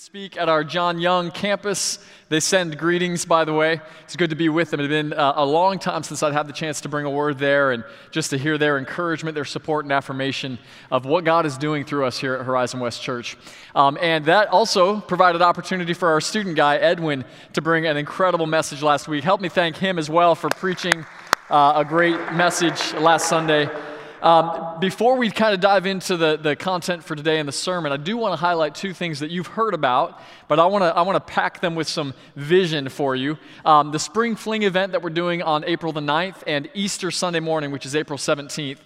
Speak at our John Young campus. They send greetings, by the way. It's good to be with them. It's been uh, a long time since I'd had the chance to bring a word there and just to hear their encouragement, their support, and affirmation of what God is doing through us here at Horizon West Church. Um, and that also provided opportunity for our student guy, Edwin, to bring an incredible message last week. Help me thank him as well for preaching uh, a great message last Sunday. Um, before we kind of dive into the, the content for today and the sermon, I do want to highlight two things that you've heard about, but I want to I want to pack them with some vision for you. Um, the Spring Fling event that we're doing on April the 9th and Easter Sunday morning, which is April 17th.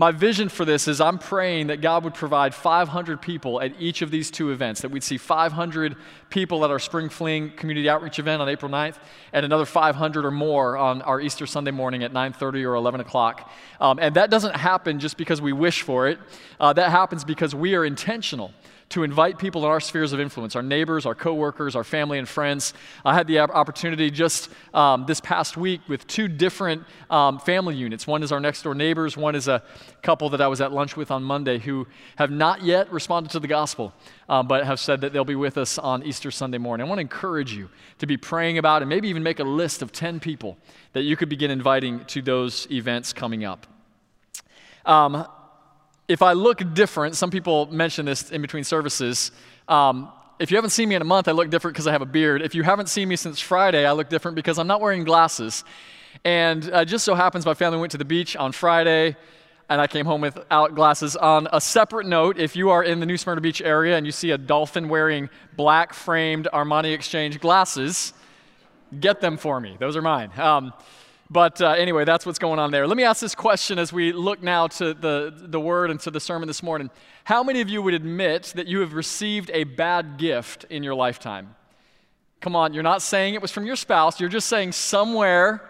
My vision for this is I'm praying that God would provide 500 people at each of these two events, that we'd see 500 people at our Spring Fling community outreach event on April 9th, and another 500 or more on our Easter Sunday morning at 9.30 or 11 o'clock. Um, and that doesn't happen just because we wish for it. Uh, that happens because we are intentional to invite people in our spheres of influence, our neighbors, our coworkers, our family and friends. I had the opportunity just um, this past week with two different um, family units. One is our next door neighbors, one is a couple that I was at lunch with on Monday who have not yet responded to the gospel, um, but have said that they'll be with us on Easter Sunday morning. I want to encourage you to be praying about and maybe even make a list of 10 people that you could begin inviting to those events coming up. Um, if I look different, some people mention this in between services. Um, if you haven't seen me in a month, I look different because I have a beard. If you haven't seen me since Friday, I look different because I'm not wearing glasses. And uh, just so happens my family went to the beach on Friday, and I came home without glasses. On a separate note, if you are in the New Smyrna Beach area and you see a dolphin wearing black framed Armani Exchange glasses, get them for me. Those are mine. Um, but uh, anyway, that's what's going on there. Let me ask this question as we look now to the, the word and to the sermon this morning. How many of you would admit that you have received a bad gift in your lifetime? Come on, you're not saying it was from your spouse, you're just saying somewhere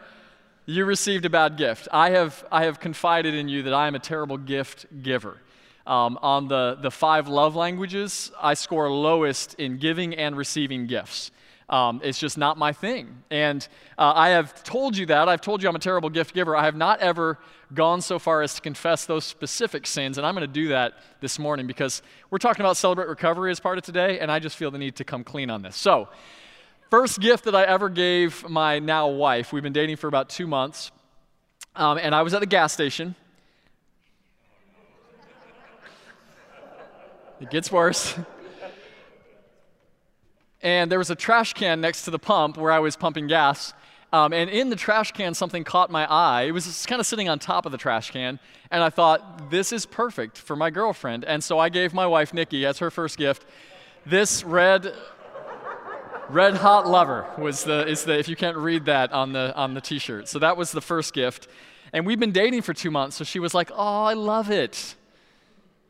you received a bad gift. I have, I have confided in you that I am a terrible gift giver. Um, on the, the five love languages, I score lowest in giving and receiving gifts. Um, it's just not my thing. And uh, I have told you that. I've told you I'm a terrible gift giver. I have not ever gone so far as to confess those specific sins, and I'm going to do that this morning because we're talking about Celebrate Recovery as part of today, and I just feel the need to come clean on this. So, first gift that I ever gave my now wife, we've been dating for about two months, um, and I was at the gas station. It gets worse. and there was a trash can next to the pump where I was pumping gas. Um, and in the trash can, something caught my eye. It was kind of sitting on top of the trash can. And I thought, this is perfect for my girlfriend. And so I gave my wife, Nikki, as her first gift, this red. Red Hot Lover was the, is the, if you can't read that on the, on the t shirt. So that was the first gift. And we've been dating for two months, so she was like, oh, I love it.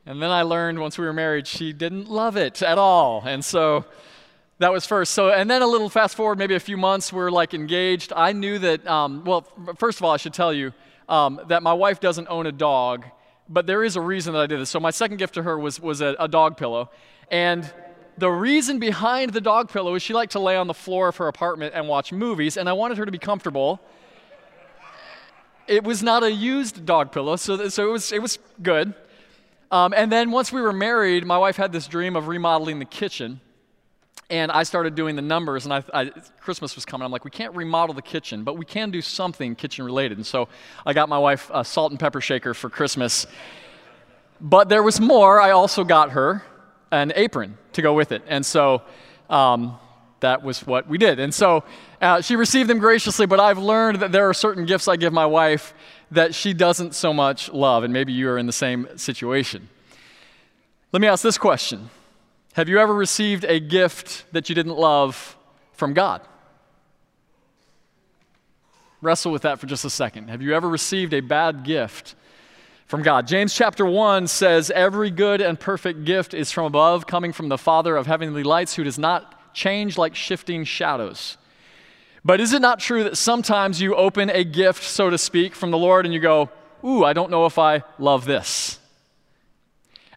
And then I learned once we were married, she didn't love it at all. And so that was first. So, and then a little fast forward, maybe a few months, we're like engaged. I knew that, um, well, first of all, I should tell you um, that my wife doesn't own a dog, but there is a reason that I did this. So, my second gift to her was, was a, a dog pillow. And the reason behind the dog pillow is she liked to lay on the floor of her apartment and watch movies, and I wanted her to be comfortable. It was not a used dog pillow, so, so it, was, it was good. Um, and then once we were married, my wife had this dream of remodeling the kitchen. And I started doing the numbers, and I, I, Christmas was coming. I'm like, we can't remodel the kitchen, but we can do something kitchen related. And so I got my wife a salt and pepper shaker for Christmas. But there was more. I also got her an apron to go with it. And so um, that was what we did. And so uh, she received them graciously, but I've learned that there are certain gifts I give my wife that she doesn't so much love. And maybe you are in the same situation. Let me ask this question have you ever received a gift that you didn't love from God? Wrestle with that for just a second. Have you ever received a bad gift from God? James chapter 1 says, Every good and perfect gift is from above, coming from the Father of heavenly lights, who does not change like shifting shadows. But is it not true that sometimes you open a gift, so to speak, from the Lord and you go, Ooh, I don't know if I love this?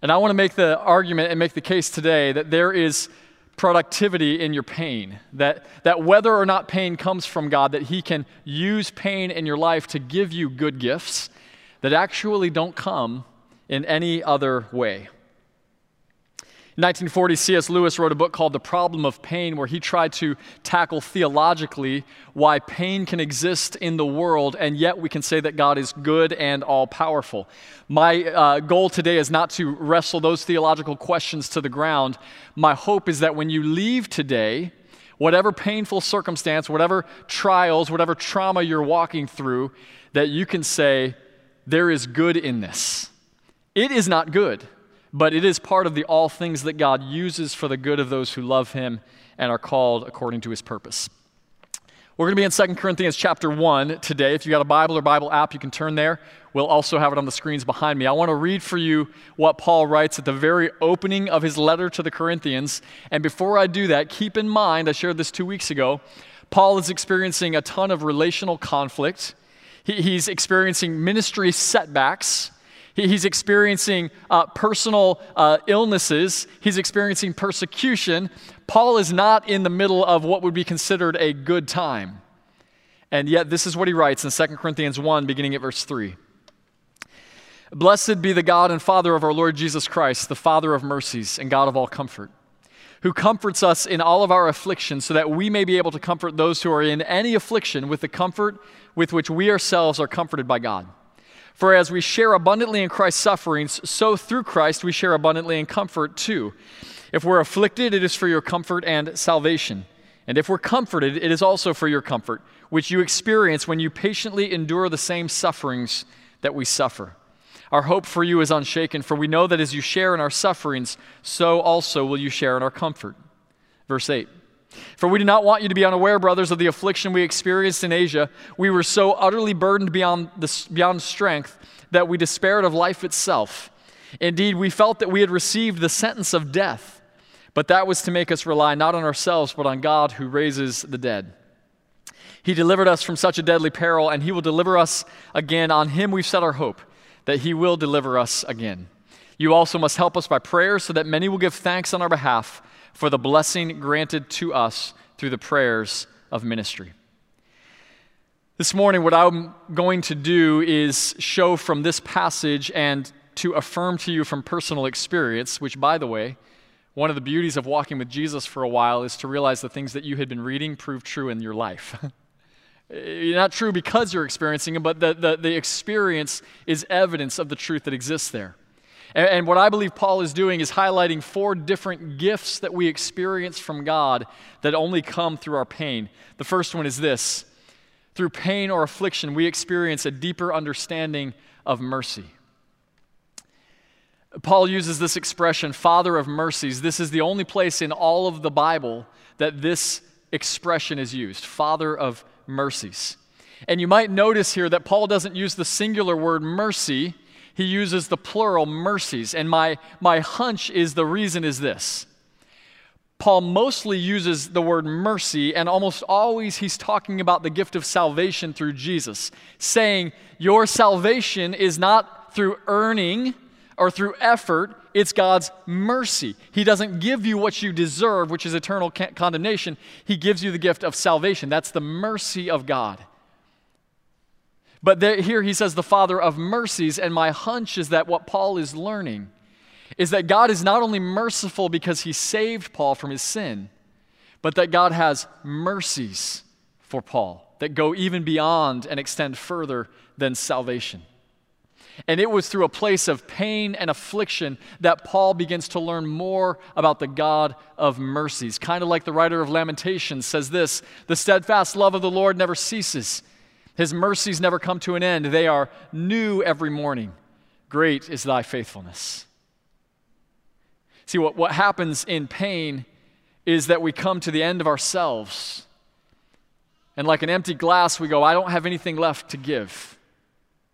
And I want to make the argument and make the case today that there is productivity in your pain. That, that whether or not pain comes from God, that He can use pain in your life to give you good gifts that actually don't come in any other way. In 1940, C.S. Lewis wrote a book called The Problem of Pain, where he tried to tackle theologically why pain can exist in the world, and yet we can say that God is good and all powerful. My uh, goal today is not to wrestle those theological questions to the ground. My hope is that when you leave today, whatever painful circumstance, whatever trials, whatever trauma you're walking through, that you can say, There is good in this. It is not good but it is part of the all things that God uses for the good of those who love him and are called according to his purpose. We're going to be in 2 Corinthians chapter 1 today. If you've got a Bible or Bible app, you can turn there. We'll also have it on the screens behind me. I want to read for you what Paul writes at the very opening of his letter to the Corinthians. And before I do that, keep in mind, I shared this two weeks ago, Paul is experiencing a ton of relational conflict. He, he's experiencing ministry setbacks. He's experiencing uh, personal uh, illnesses. He's experiencing persecution. Paul is not in the middle of what would be considered a good time. And yet, this is what he writes in 2 Corinthians 1, beginning at verse 3. Blessed be the God and Father of our Lord Jesus Christ, the Father of mercies and God of all comfort, who comforts us in all of our afflictions, so that we may be able to comfort those who are in any affliction with the comfort with which we ourselves are comforted by God. For as we share abundantly in Christ's sufferings, so through Christ we share abundantly in comfort too. If we're afflicted, it is for your comfort and salvation. And if we're comforted, it is also for your comfort, which you experience when you patiently endure the same sufferings that we suffer. Our hope for you is unshaken, for we know that as you share in our sufferings, so also will you share in our comfort. Verse 8. For we do not want you to be unaware, brothers, of the affliction we experienced in Asia. We were so utterly burdened beyond, the, beyond strength that we despaired of life itself. Indeed, we felt that we had received the sentence of death, but that was to make us rely not on ourselves, but on God who raises the dead. He delivered us from such a deadly peril, and He will deliver us again. On Him we've set our hope that He will deliver us again. You also must help us by prayer so that many will give thanks on our behalf for the blessing granted to us through the prayers of ministry. This morning, what I'm going to do is show from this passage and to affirm to you from personal experience, which, by the way, one of the beauties of walking with Jesus for a while is to realize the things that you had been reading prove true in your life. Eh, not true because you're experiencing it, but the, the, the experience is evidence of the truth that exists there. And, and what I believe Paul is doing is highlighting four different gifts that we experience from God that only come through our pain. The first one is this through pain or affliction, we experience a deeper understanding of mercy. Paul uses this expression, Father of mercies. This is the only place in all of the Bible that this expression is used Father of mercies. And you might notice here that Paul doesn't use the singular word mercy, he uses the plural mercies. And my, my hunch is the reason is this. Paul mostly uses the word mercy, and almost always he's talking about the gift of salvation through Jesus, saying, Your salvation is not through earning or through effort, it's God's mercy. He doesn't give you what you deserve, which is eternal condemnation. He gives you the gift of salvation. That's the mercy of God. But there, here he says, the Father of mercies, and my hunch is that what Paul is learning is that God is not only merciful because he saved Paul from his sin, but that God has mercies for Paul that go even beyond and extend further than salvation. And it was through a place of pain and affliction that Paul begins to learn more about the God of mercies. Kind of like the writer of Lamentations says this The steadfast love of the Lord never ceases. His mercies never come to an end, they are new every morning. Great is thy faithfulness. See, what, what happens in pain is that we come to the end of ourselves. And like an empty glass, we go, I don't have anything left to give.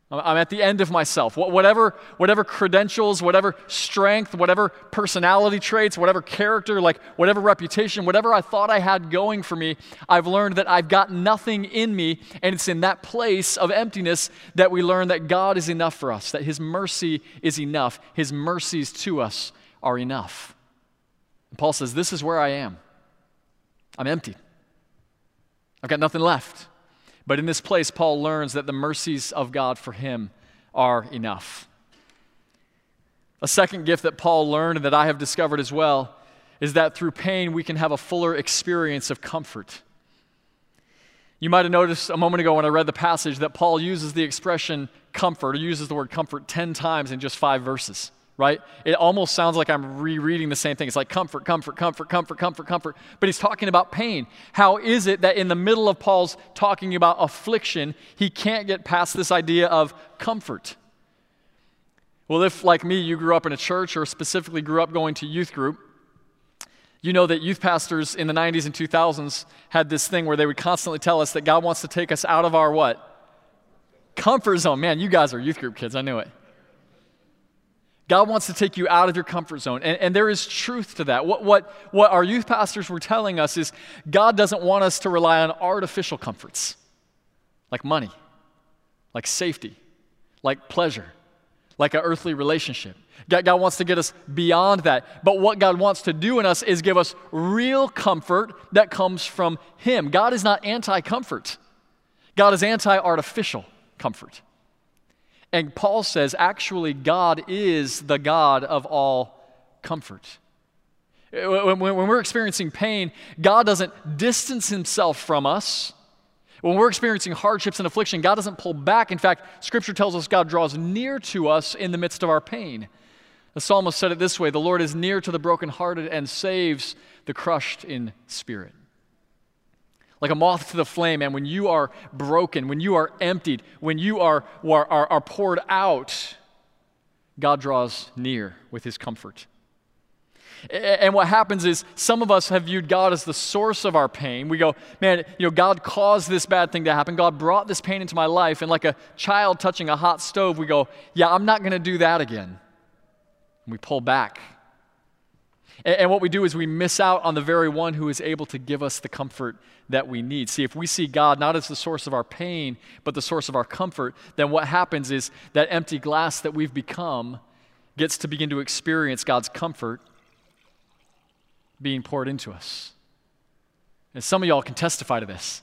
I'm at the end of myself. Whatever, whatever credentials, whatever strength, whatever personality traits, whatever character, like whatever reputation, whatever I thought I had going for me, I've learned that I've got nothing in me. And it's in that place of emptiness that we learn that God is enough for us, that His mercy is enough. His mercies to us are enough. And Paul says, This is where I am. I'm empty. I've got nothing left. But in this place, Paul learns that the mercies of God for him are enough. A second gift that Paul learned and that I have discovered as well is that through pain we can have a fuller experience of comfort. You might have noticed a moment ago when I read the passage that Paul uses the expression comfort, or uses the word comfort 10 times in just five verses right? It almost sounds like I'm rereading the same thing. It's like comfort, comfort, comfort, comfort, comfort, comfort. But he's talking about pain. How is it that in the middle of Paul's talking about affliction, he can't get past this idea of comfort? Well, if, like me, you grew up in a church or specifically grew up going to youth group, you know that youth pastors in the 90s and 2000s had this thing where they would constantly tell us that God wants to take us out of our what? Comfort zone. Man, you guys are youth group kids. I knew it. God wants to take you out of your comfort zone. And, and, there is truth to that. What, what, what our youth pastors were telling us is God doesn't want us to rely on artificial comforts like money, like safety, like pleasure, like an earthly relationship. God, God wants to get us beyond that. But what God wants to do in us is give us real comfort that comes from Him. God is not anti comfort, God is anti artificial comfort. And Paul says, actually, God is the God of all comfort. When, we're experiencing pain, God doesn't distance himself from us. When we're experiencing hardships and affliction, God doesn't pull back. In fact, Scripture tells us God draws near to us in the midst of our pain. The psalmist said it this way The Lord is near to the brokenhearted and saves the crushed in spirit like a moth to the flame. And when you are broken, when you are emptied, when you are, are, are, poured out, God draws near with his comfort. And what happens is some of us have viewed God as the source of our pain. We go, man, you know, God caused this bad thing to happen. God brought this pain into my life. And like a child touching a hot stove, we go, yeah, I'm not going to do that again. And we pull back. And, what we do is we miss out on the very one who is able to give us the comfort that we need. See, if we see God not as the source of our pain, but the source of our comfort, then what happens is that empty glass that we've become gets to begin to experience God's comfort being poured into us. And some of y'all can testify to this.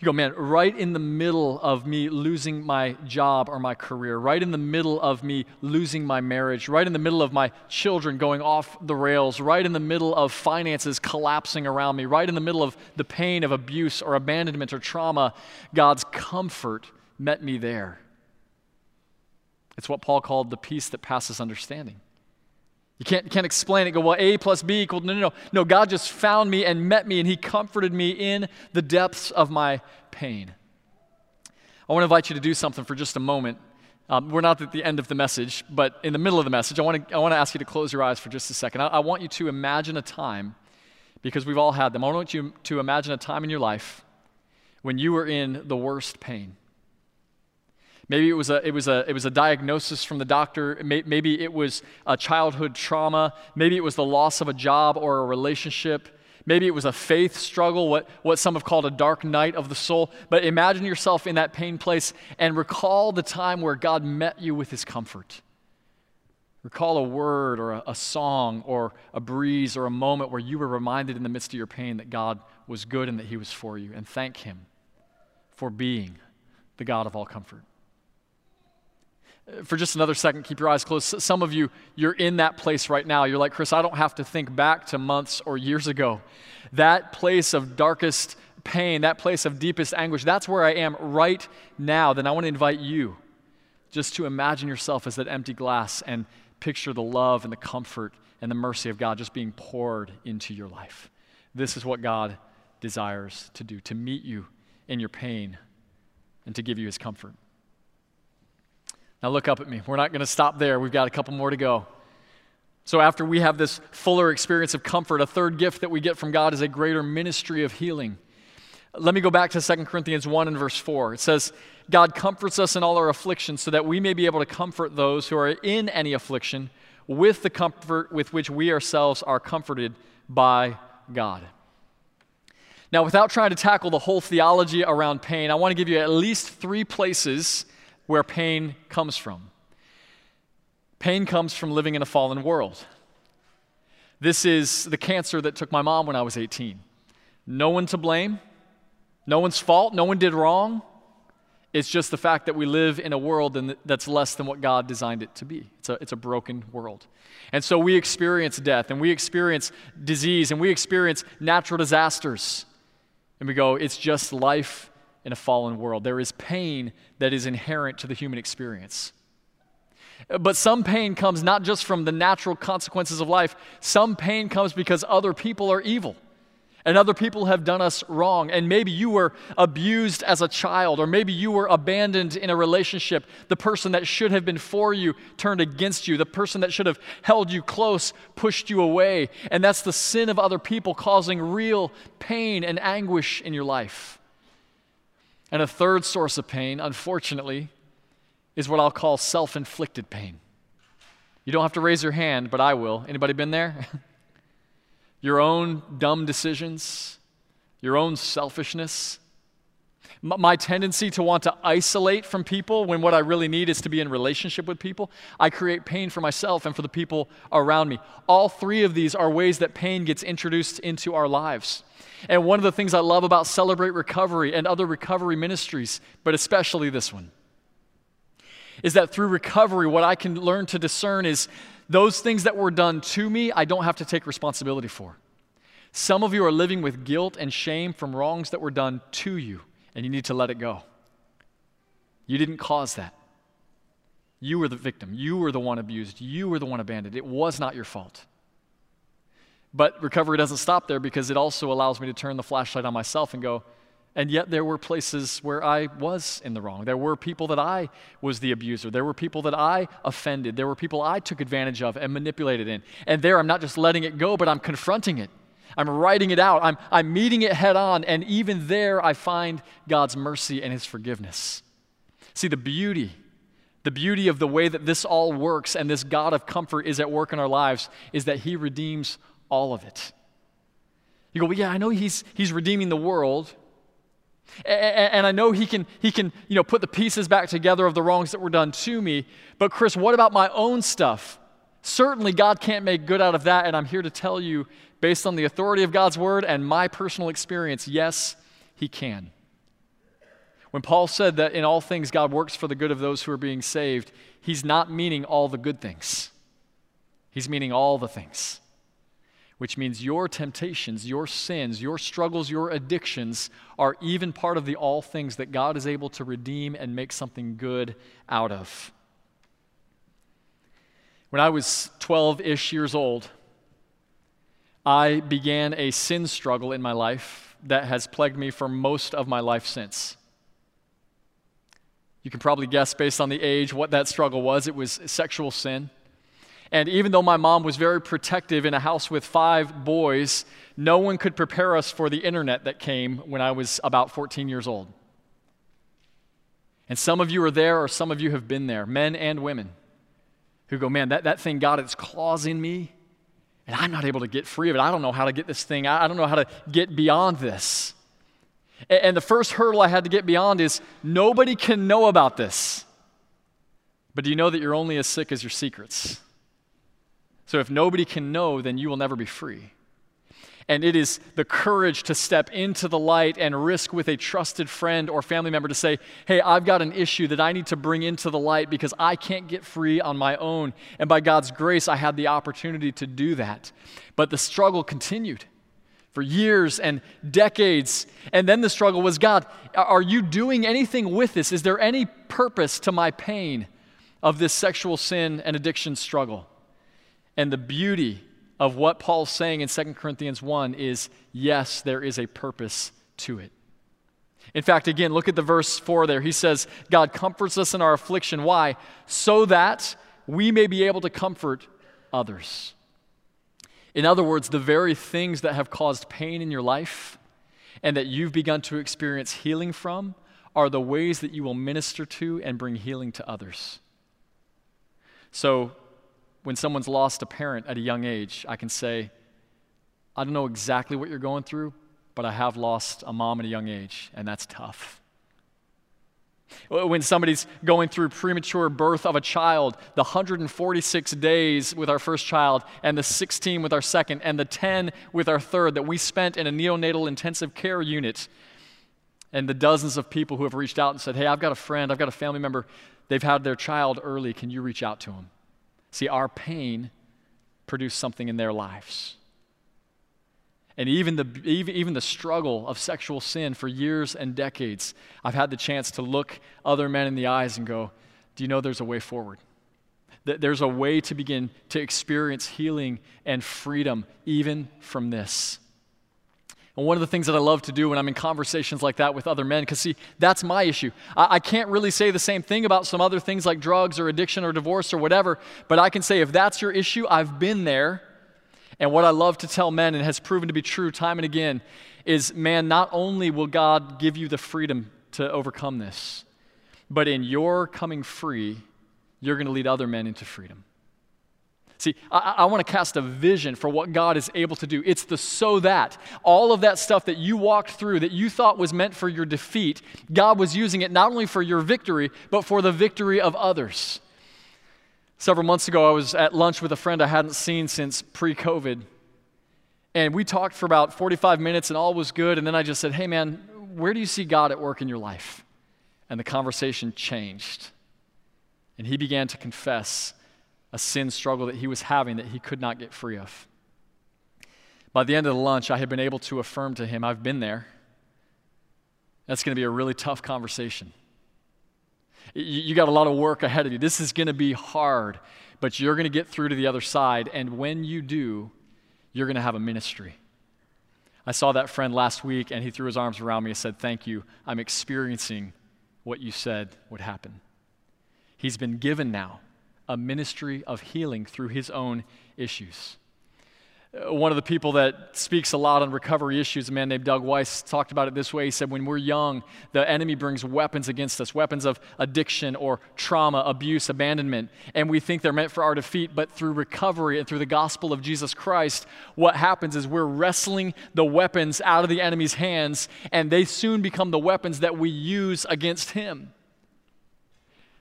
You go, man, right in the middle of me losing my job or my career, right in the middle of me losing my marriage, right in the middle of my children going off the rails, right in the middle of finances collapsing around me, right in the middle of the pain of abuse or abandonment or trauma, God's comfort met me there. It's what Paul called the peace that passes understanding. You can't, can't explain it. Go, well, A plus B equals, No, no, no. No, God just found me and met me, and He comforted me in the depths of my pain. I want to invite you to do something for just a moment. Um, we're not at the end of the message, but in the middle of the message, I want to, I want to ask you to close your eyes for just a second. I, I want you to imagine a time, because we've all had them. I want you to imagine a time in your life when you were in the worst pain. Maybe it was a, it was a, it was a diagnosis from the doctor. Maybe it was a childhood trauma. Maybe it was the loss of a job or a relationship. Maybe it was a faith struggle, what, what some have called a dark night of the soul. But imagine yourself in that pain place and recall the time where God met you with his comfort. Recall a word or a, a, song or a breeze or a moment where you were reminded in the midst of your pain that God was good and that he was for you. And thank him for being the God of all comfort for just another second, keep your eyes closed. Some of you, you're in that place right now. You're like, Chris, I don't have to think back to months or years ago. That place of darkest pain, that place of deepest anguish, that's where I am right now. Then I want to invite you just to imagine yourself as that empty glass and picture the love and the comfort and the mercy of God just being poured into your life. This is what God desires to do, to meet you in your pain and to give you his comfort. Now look up at me. We're not going to stop there. We've got a couple more to go. So, after we have this fuller experience of comfort, a third gift that we get from God is a greater ministry of healing. Let me go back to 2 Corinthians 1 and verse 4. It says, God comforts us in all our afflictions so that we may be able to comfort those who are in any affliction with the comfort with which we ourselves are comforted by God. Now, without trying to tackle the whole theology around pain, I want to give you at least three places where pain comes from. Pain comes from living in a fallen world. This is the cancer that took my mom when I was 18. No one to blame, no one's fault, no one did wrong. It's just the fact that we live in a world that's less than what God designed it to be. It's a, it's a broken world. And so we experience death and we experience disease and we experience natural disasters. And we go, it's just life in a fallen world. There is pain that is inherent to the human experience. But some pain comes not just from the natural consequences of life, some pain comes because other people are evil and other people have done us wrong. And maybe you were abused as a child, or maybe you were abandoned in a relationship. The person that should have been for you turned against you. The person that should have held you close pushed you away. And that's the sin of other people causing real pain and anguish in your life. And a third source of pain, unfortunately, is what I'll call self inflicted pain. You don't have to raise your hand, but I will. Anybody been there? your own dumb decisions, your own selfishness, my tendency to want to isolate from people when what I really need is to be in relationship with people, I create pain for myself and for the people around me. All three of these are ways that pain gets introduced into our lives. And one of the things I love about Celebrate Recovery and other recovery ministries, but especially this one, is that through recovery, what I can learn to discern is those things that were done to me, I don't have to take responsibility for. Some of you are living with guilt and shame from wrongs that were done to you, and you need to let it go. You didn't cause that. You were the victim. You were the one abused. You were the one abandoned. It was not your fault. But recovery doesn't stop there because it also allows me to turn the flashlight on myself and go, and yet, there were places where I was in the wrong. There were people that I was the abuser. There were people that I offended. There were people I took advantage of and manipulated in. And there, I'm not just letting it go, but I'm confronting it. I'm writing it out. I'm, I'm meeting it head on. And even there, I find God's mercy and His forgiveness. See, the beauty, the beauty of the way that this all works and this God of comfort is at work in our lives is that He redeems all of it. You go, well, yeah, I know He's, he's redeeming the world. And I know he can, he can you know, put the pieces back together of the wrongs that were done to me. But, Chris, what about my own stuff? Certainly, God can't make good out of that. And I'm here to tell you, based on the authority of God's word and my personal experience, yes, he can. When Paul said that in all things God works for the good of those who are being saved, he's not meaning all the good things, he's meaning all the things which means your temptations, your sins, your struggles, your addictions are even part of the all things that God is able to redeem and make something good out of. When I was 12 ish years old, I began a sin struggle in my life that has plagued me for most of my life since. You can probably guess based on the age what that struggle was. It was sexual sin. And even though my mom was very protective in a house with five boys, no one could prepare us for the internet that came when I was about 14 years old. And some of you are there, or some of you have been there, men and women, who go, Man, that, that thing got its claws in me, and I'm not able to get free of it. I don't know how to get this thing, I don't know how to get beyond this. And, and the first hurdle I had to get beyond is nobody can know about this. But do you know that you're only as sick as your secrets? So if nobody can know, then you will never be free. And it is the courage to step into the light and risk with a trusted friend or family member to say, Hey, I've got an issue that I need to bring into the light because I can't get free on my own. And by God's grace, I had the opportunity to do that. But the struggle continued for years and decades. And then the struggle was God, are you doing anything with this? Is there any purpose to my pain of this sexual sin and addiction struggle? And the beauty of what Paul's saying in 2 Corinthians 1 is yes, there is a purpose to it. In fact, again, look at the verse 4 there. He says, God comforts us in our affliction. Why? So that we may be able to comfort others. In other words, the very things that have caused pain in your life and that you've begun to experience healing from are the ways that you will minister to and bring healing to others. So, when someone's lost a parent at a young age, I can say, I don't know exactly what you're going through, but I have lost a mom at a young age, and that's tough. When somebody's going through premature birth of a child, the 146 days with our first child, and the 16 with our second, and the 10 with our third that we spent in a neonatal intensive care unit, and the dozens of people who have reached out and said, Hey, I've got a friend, I've got a family member, they've had their child early, can you reach out to them? See, our pain produced something in their lives. And even the, even, the struggle of sexual sin for years and decades, I've had the chance to look other men in the eyes and go, Do you know there's a way forward? That there's a way to begin to experience healing and freedom even from this. And one of the things that I love to do when I'm in conversations like that with other men, because see, that's my issue. I, I, can't really say the same thing about some other things like drugs or addiction or divorce or whatever, but I can say if that's your issue, I've been there. And what I love to tell men, and has proven to be true time and again, is man, not only will God give you the freedom to overcome this, but in your coming free, you're going to lead other men into freedom. See, I, I want to cast a vision for what God is able to do. It's the so that. All of that stuff that you walked through that you thought was meant for your defeat, God was using it not only for your victory, but for the victory of others. Several months ago, I was at lunch with a friend I hadn't seen since pre COVID. And we talked for about 45 minutes, and all was good. And then I just said, Hey, man, where do you see God at work in your life? And the conversation changed. And he began to confess a sin struggle that he was having that he could not get free of. By the end of the lunch, I had been able to affirm to him, I've been there. That's going to be a really tough conversation. You, got a lot of work ahead of you. This is going to be hard, but you're going to get through to the other side. And when you do, you're going to have a ministry. I saw that friend last week, and he threw his arms around me and said, Thank you. I'm experiencing what you said would happen. He's been given now a ministry of healing through his own issues. Uh, one of the people that speaks a lot on recovery issues, a man named Doug Weiss, talked about it this way. He said, When we're young, the enemy brings weapons against us weapons of addiction or trauma, abuse, abandonment, and we think they're meant for our defeat. But through recovery and through the gospel of Jesus Christ, what happens is we're wrestling the weapons out of the enemy's hands, and they soon become the weapons that we use against him.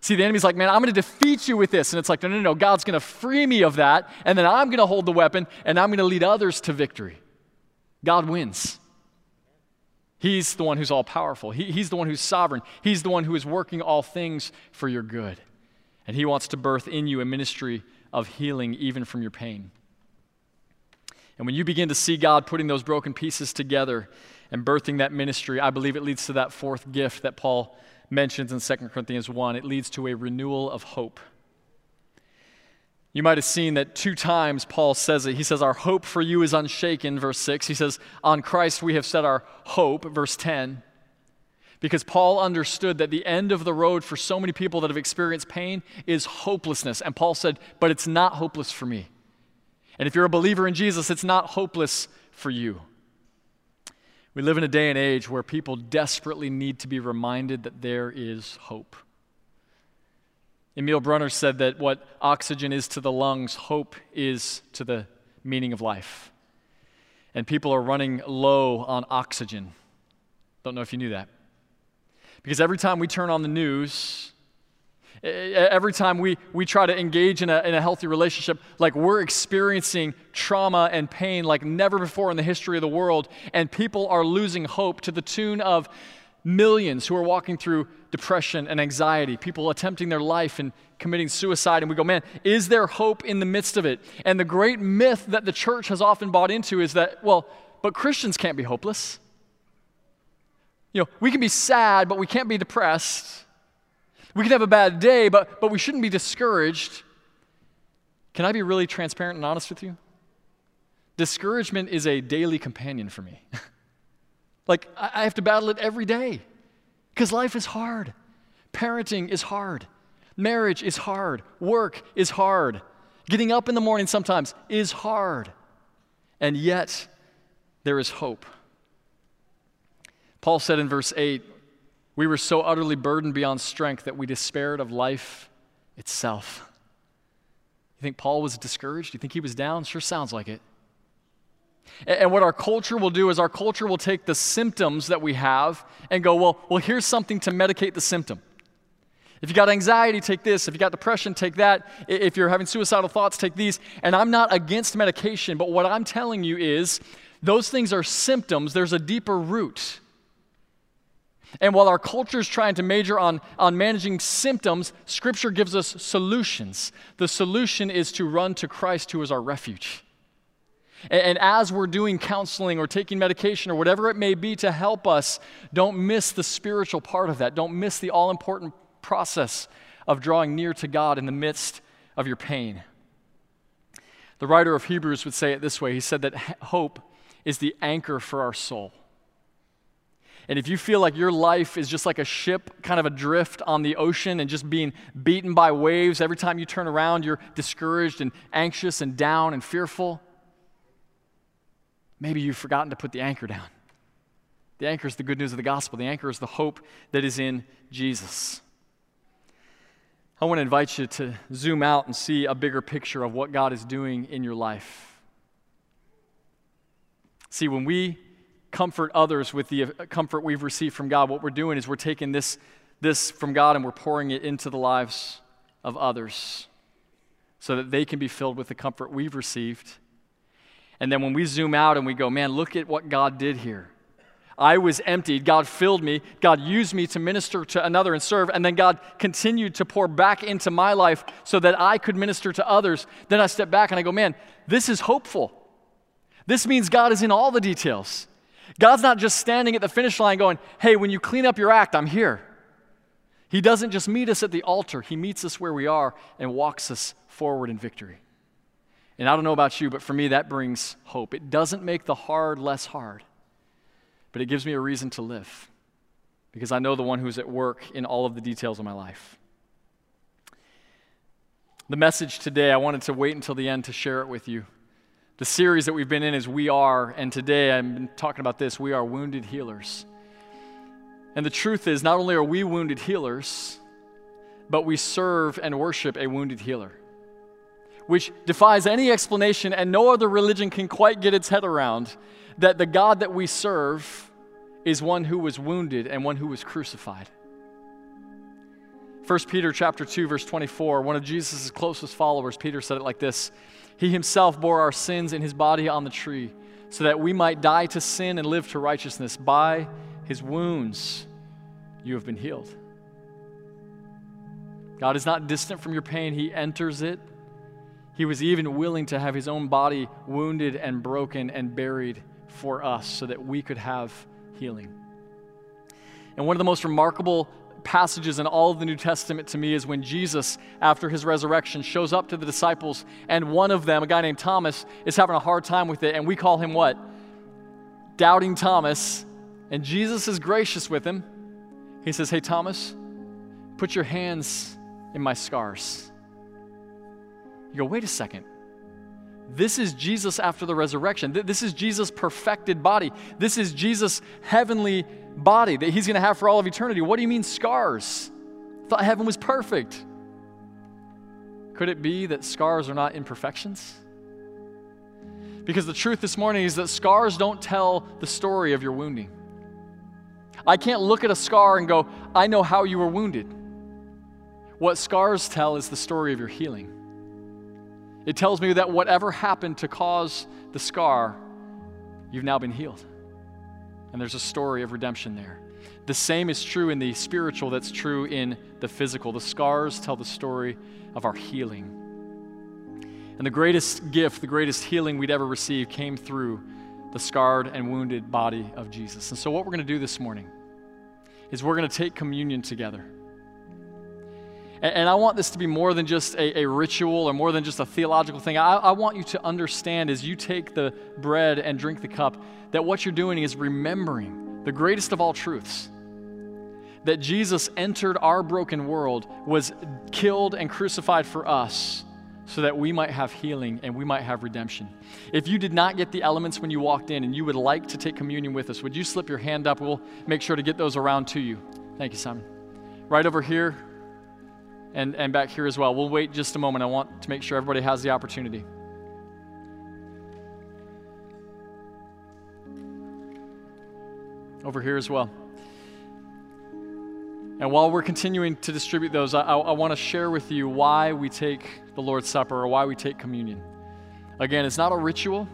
See, the enemy's like, man, I'm going to defeat you with this. And it's like, no, no, no, God's going to free me of that. And then I'm going to hold the weapon and I'm going to lead others to victory. God wins. He's the one who's all powerful. He, he's the one who's sovereign. He's the one who is working all things for your good. And He wants to birth in you a ministry of healing, even from your pain. And when you begin to see God putting those broken pieces together and birthing that ministry, I believe it leads to that fourth gift that Paul mentions in 2 Corinthians 1. It leads to a renewal of hope. You might have seen that two times Paul says it. He says, Our hope for you is unshaken, verse 6. He says, On Christ we have set our hope, verse 10. Because Paul understood that the end of the road for so many people that have experienced pain is hopelessness. And Paul said, But it's not hopeless for me. And if you're a believer in Jesus, it's not hopeless for you. We live in a day and age where people desperately need to be reminded that there is hope. Emil Brunner said that what oxygen is to the lungs, hope is to the meaning of life. And people are running low on oxygen. Don't know if you knew that. Because every time we turn on the news, Every time we, we try to engage in a, in a healthy relationship, like we're experiencing trauma and pain like never before in the history of the world, and people are losing hope to the tune of millions who are walking through depression and anxiety, people attempting their life and committing suicide. And we go, man, is there hope in the midst of it? And the great myth that the church has often bought into is that, well, but Christians can't be hopeless. You know, we can be sad, but we can't be depressed. We can have a bad day, but, but we shouldn't be discouraged. Can I be really transparent and honest with you? Discouragement is a daily companion for me. like, I have to battle it every day because life is hard. Parenting is hard. Marriage is hard. Work is hard. Getting up in the morning sometimes is hard. And yet, there is hope. Paul said in verse 8, We were so utterly burdened beyond strength that we despaired of life itself. You think Paul was discouraged? You think he was down? Sure sounds like it. And what our culture will do is our culture will take the symptoms that we have and go, well, well, here's something to medicate the symptom. If you got anxiety, take this. If you got depression, take that. If you're having suicidal thoughts, take these. And I'm not against medication, but what I'm telling you is those things are symptoms. There's a deeper root. And while our culture is trying to major on, on managing symptoms, Scripture gives us solutions. The solution is to run to Christ, who is our refuge. And, and as we're doing counseling or taking medication or whatever it may be to help us, don't miss the spiritual part of that. Don't miss the all important process of drawing near to God in the midst of your pain. The writer of Hebrews would say it this way He said that hope is the anchor for our soul. And if you feel like your life is just like a ship kind of adrift on the ocean and just being beaten by waves, every time you turn around, you're discouraged and anxious and down and fearful, maybe you've forgotten to put the anchor down. The anchor is the good news of the gospel, the anchor is the hope that is in Jesus. I want to invite you to zoom out and see a bigger picture of what God is doing in your life. See, when we comfort others with the uh, comfort we've received from God, what we're doing is we're taking this, this from God and we're pouring it into the lives of others so that they can be filled with the comfort we've received. And then when we zoom out and we go, man, look at what God did here. I was emptied. God filled me. God used me to minister to another and serve. And then God continued to pour back into my life so that I could minister to others. Then I step back and I go, man, this is hopeful. This means God is in all the details. God's not just standing at the finish line going, hey, when you clean up your act, I'm here. He doesn't just meet us at the altar, He meets us where we are and walks us forward in victory. And I don't know about you, but for me, that brings hope. It doesn't make the hard less hard, but it gives me a reason to live because I know the one who's at work in all of the details of my life. The message today, I wanted to wait until the end to share it with you. The series that we've been in is We Are, and today I've been talking about this We Are Wounded Healers. And the truth is, not only are we wounded healers, but we serve and worship a wounded healer, which defies any explanation, and no other religion can quite get its head around that the God that we serve is one who was wounded and one who was crucified. 1 Peter chapter 2 verse 24, one of Jesus' closest followers, Peter said it like this. He himself bore our sins in his body on the tree, so that we might die to sin and live to righteousness. By his wounds you have been healed. God is not distant from your pain, he enters it. He was even willing to have his own body wounded and broken and buried for us so that we could have healing. And one of the most remarkable passages in all of the New Testament to me is when Jesus, after his resurrection, shows up to the disciples, and one of them, a guy named Thomas, is having a hard time with it, and we call him what? Doubting Thomas. And Jesus is gracious with him. He says, Hey, Thomas, put your hands in my scars. You go, wait a second. This is Jesus after the resurrection. This is Jesus' perfected body. This is Jesus' heavenly body that he's going to have for all of eternity. What do you mean, scars? Thought heaven was perfect. Could it be that scars are not imperfections? Because the truth this morning is that scars don't tell the story of your wounding. I can't look at a scar and go, I know how you were wounded. What scars tell is the story of your healing. It tells me that whatever happened to cause the scar, you've now been healed. And there's a story of redemption there. The same is true in the spiritual that's true in the physical. The scars tell the story of our healing. And the greatest gift, the greatest healing we'd ever receive came through the scarred and wounded body of Jesus. And so, what we're going to do this morning is we're going to take communion together. And, and I want this to be more than just a, a, ritual or more than just a theological thing. I, I want you to understand as you take the bread and drink the cup that what you're doing is remembering the greatest of all truths that Jesus entered our broken world, was killed and crucified for us, so that we might have healing and we might have redemption. If you did not get the elements when you walked in and you would like to take communion with us, would you slip your hand up? We'll make sure to get those around to you. Thank you, Simon. Right over here and, and back here as well. We'll wait just a moment. I want to make sure everybody has the opportunity. Over here as well. And while we're continuing to distribute those, I, I want to share with you why we take the Lord's Supper or why we take communion. Again, it's not a ritual,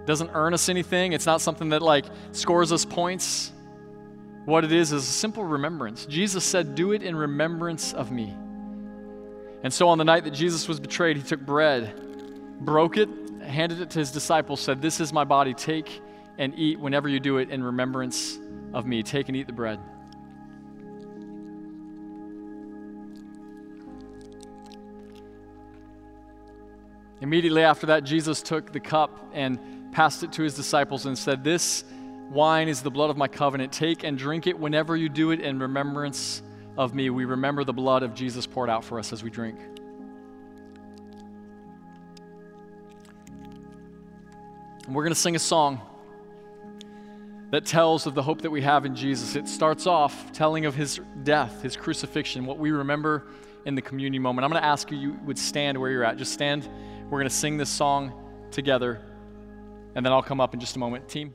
it doesn't earn us anything, it's not something that like scores us points. What it is is a simple remembrance. Jesus said, Do it in remembrance of me. And so on the night that Jesus was betrayed, he took bread, broke it, handed it to his disciples, said, This is my body. Take and eat whenever you do it in remembrance of me. Take and eat the bread. Immediately after that, Jesus took the cup and passed it to his disciples and said, This wine is the blood of my covenant. Take and drink it whenever you do it in remembrance of me. We remember the blood of Jesus poured out for us as we drink. And we're going to sing a song that tells of the hope that we have in Jesus. It starts off telling of his death, his crucifixion, what we remember in the communion moment. I'm going to ask you, you would stand where you're at. Just stand we're going to sing this song together, and then I'll come up in just a moment. Team.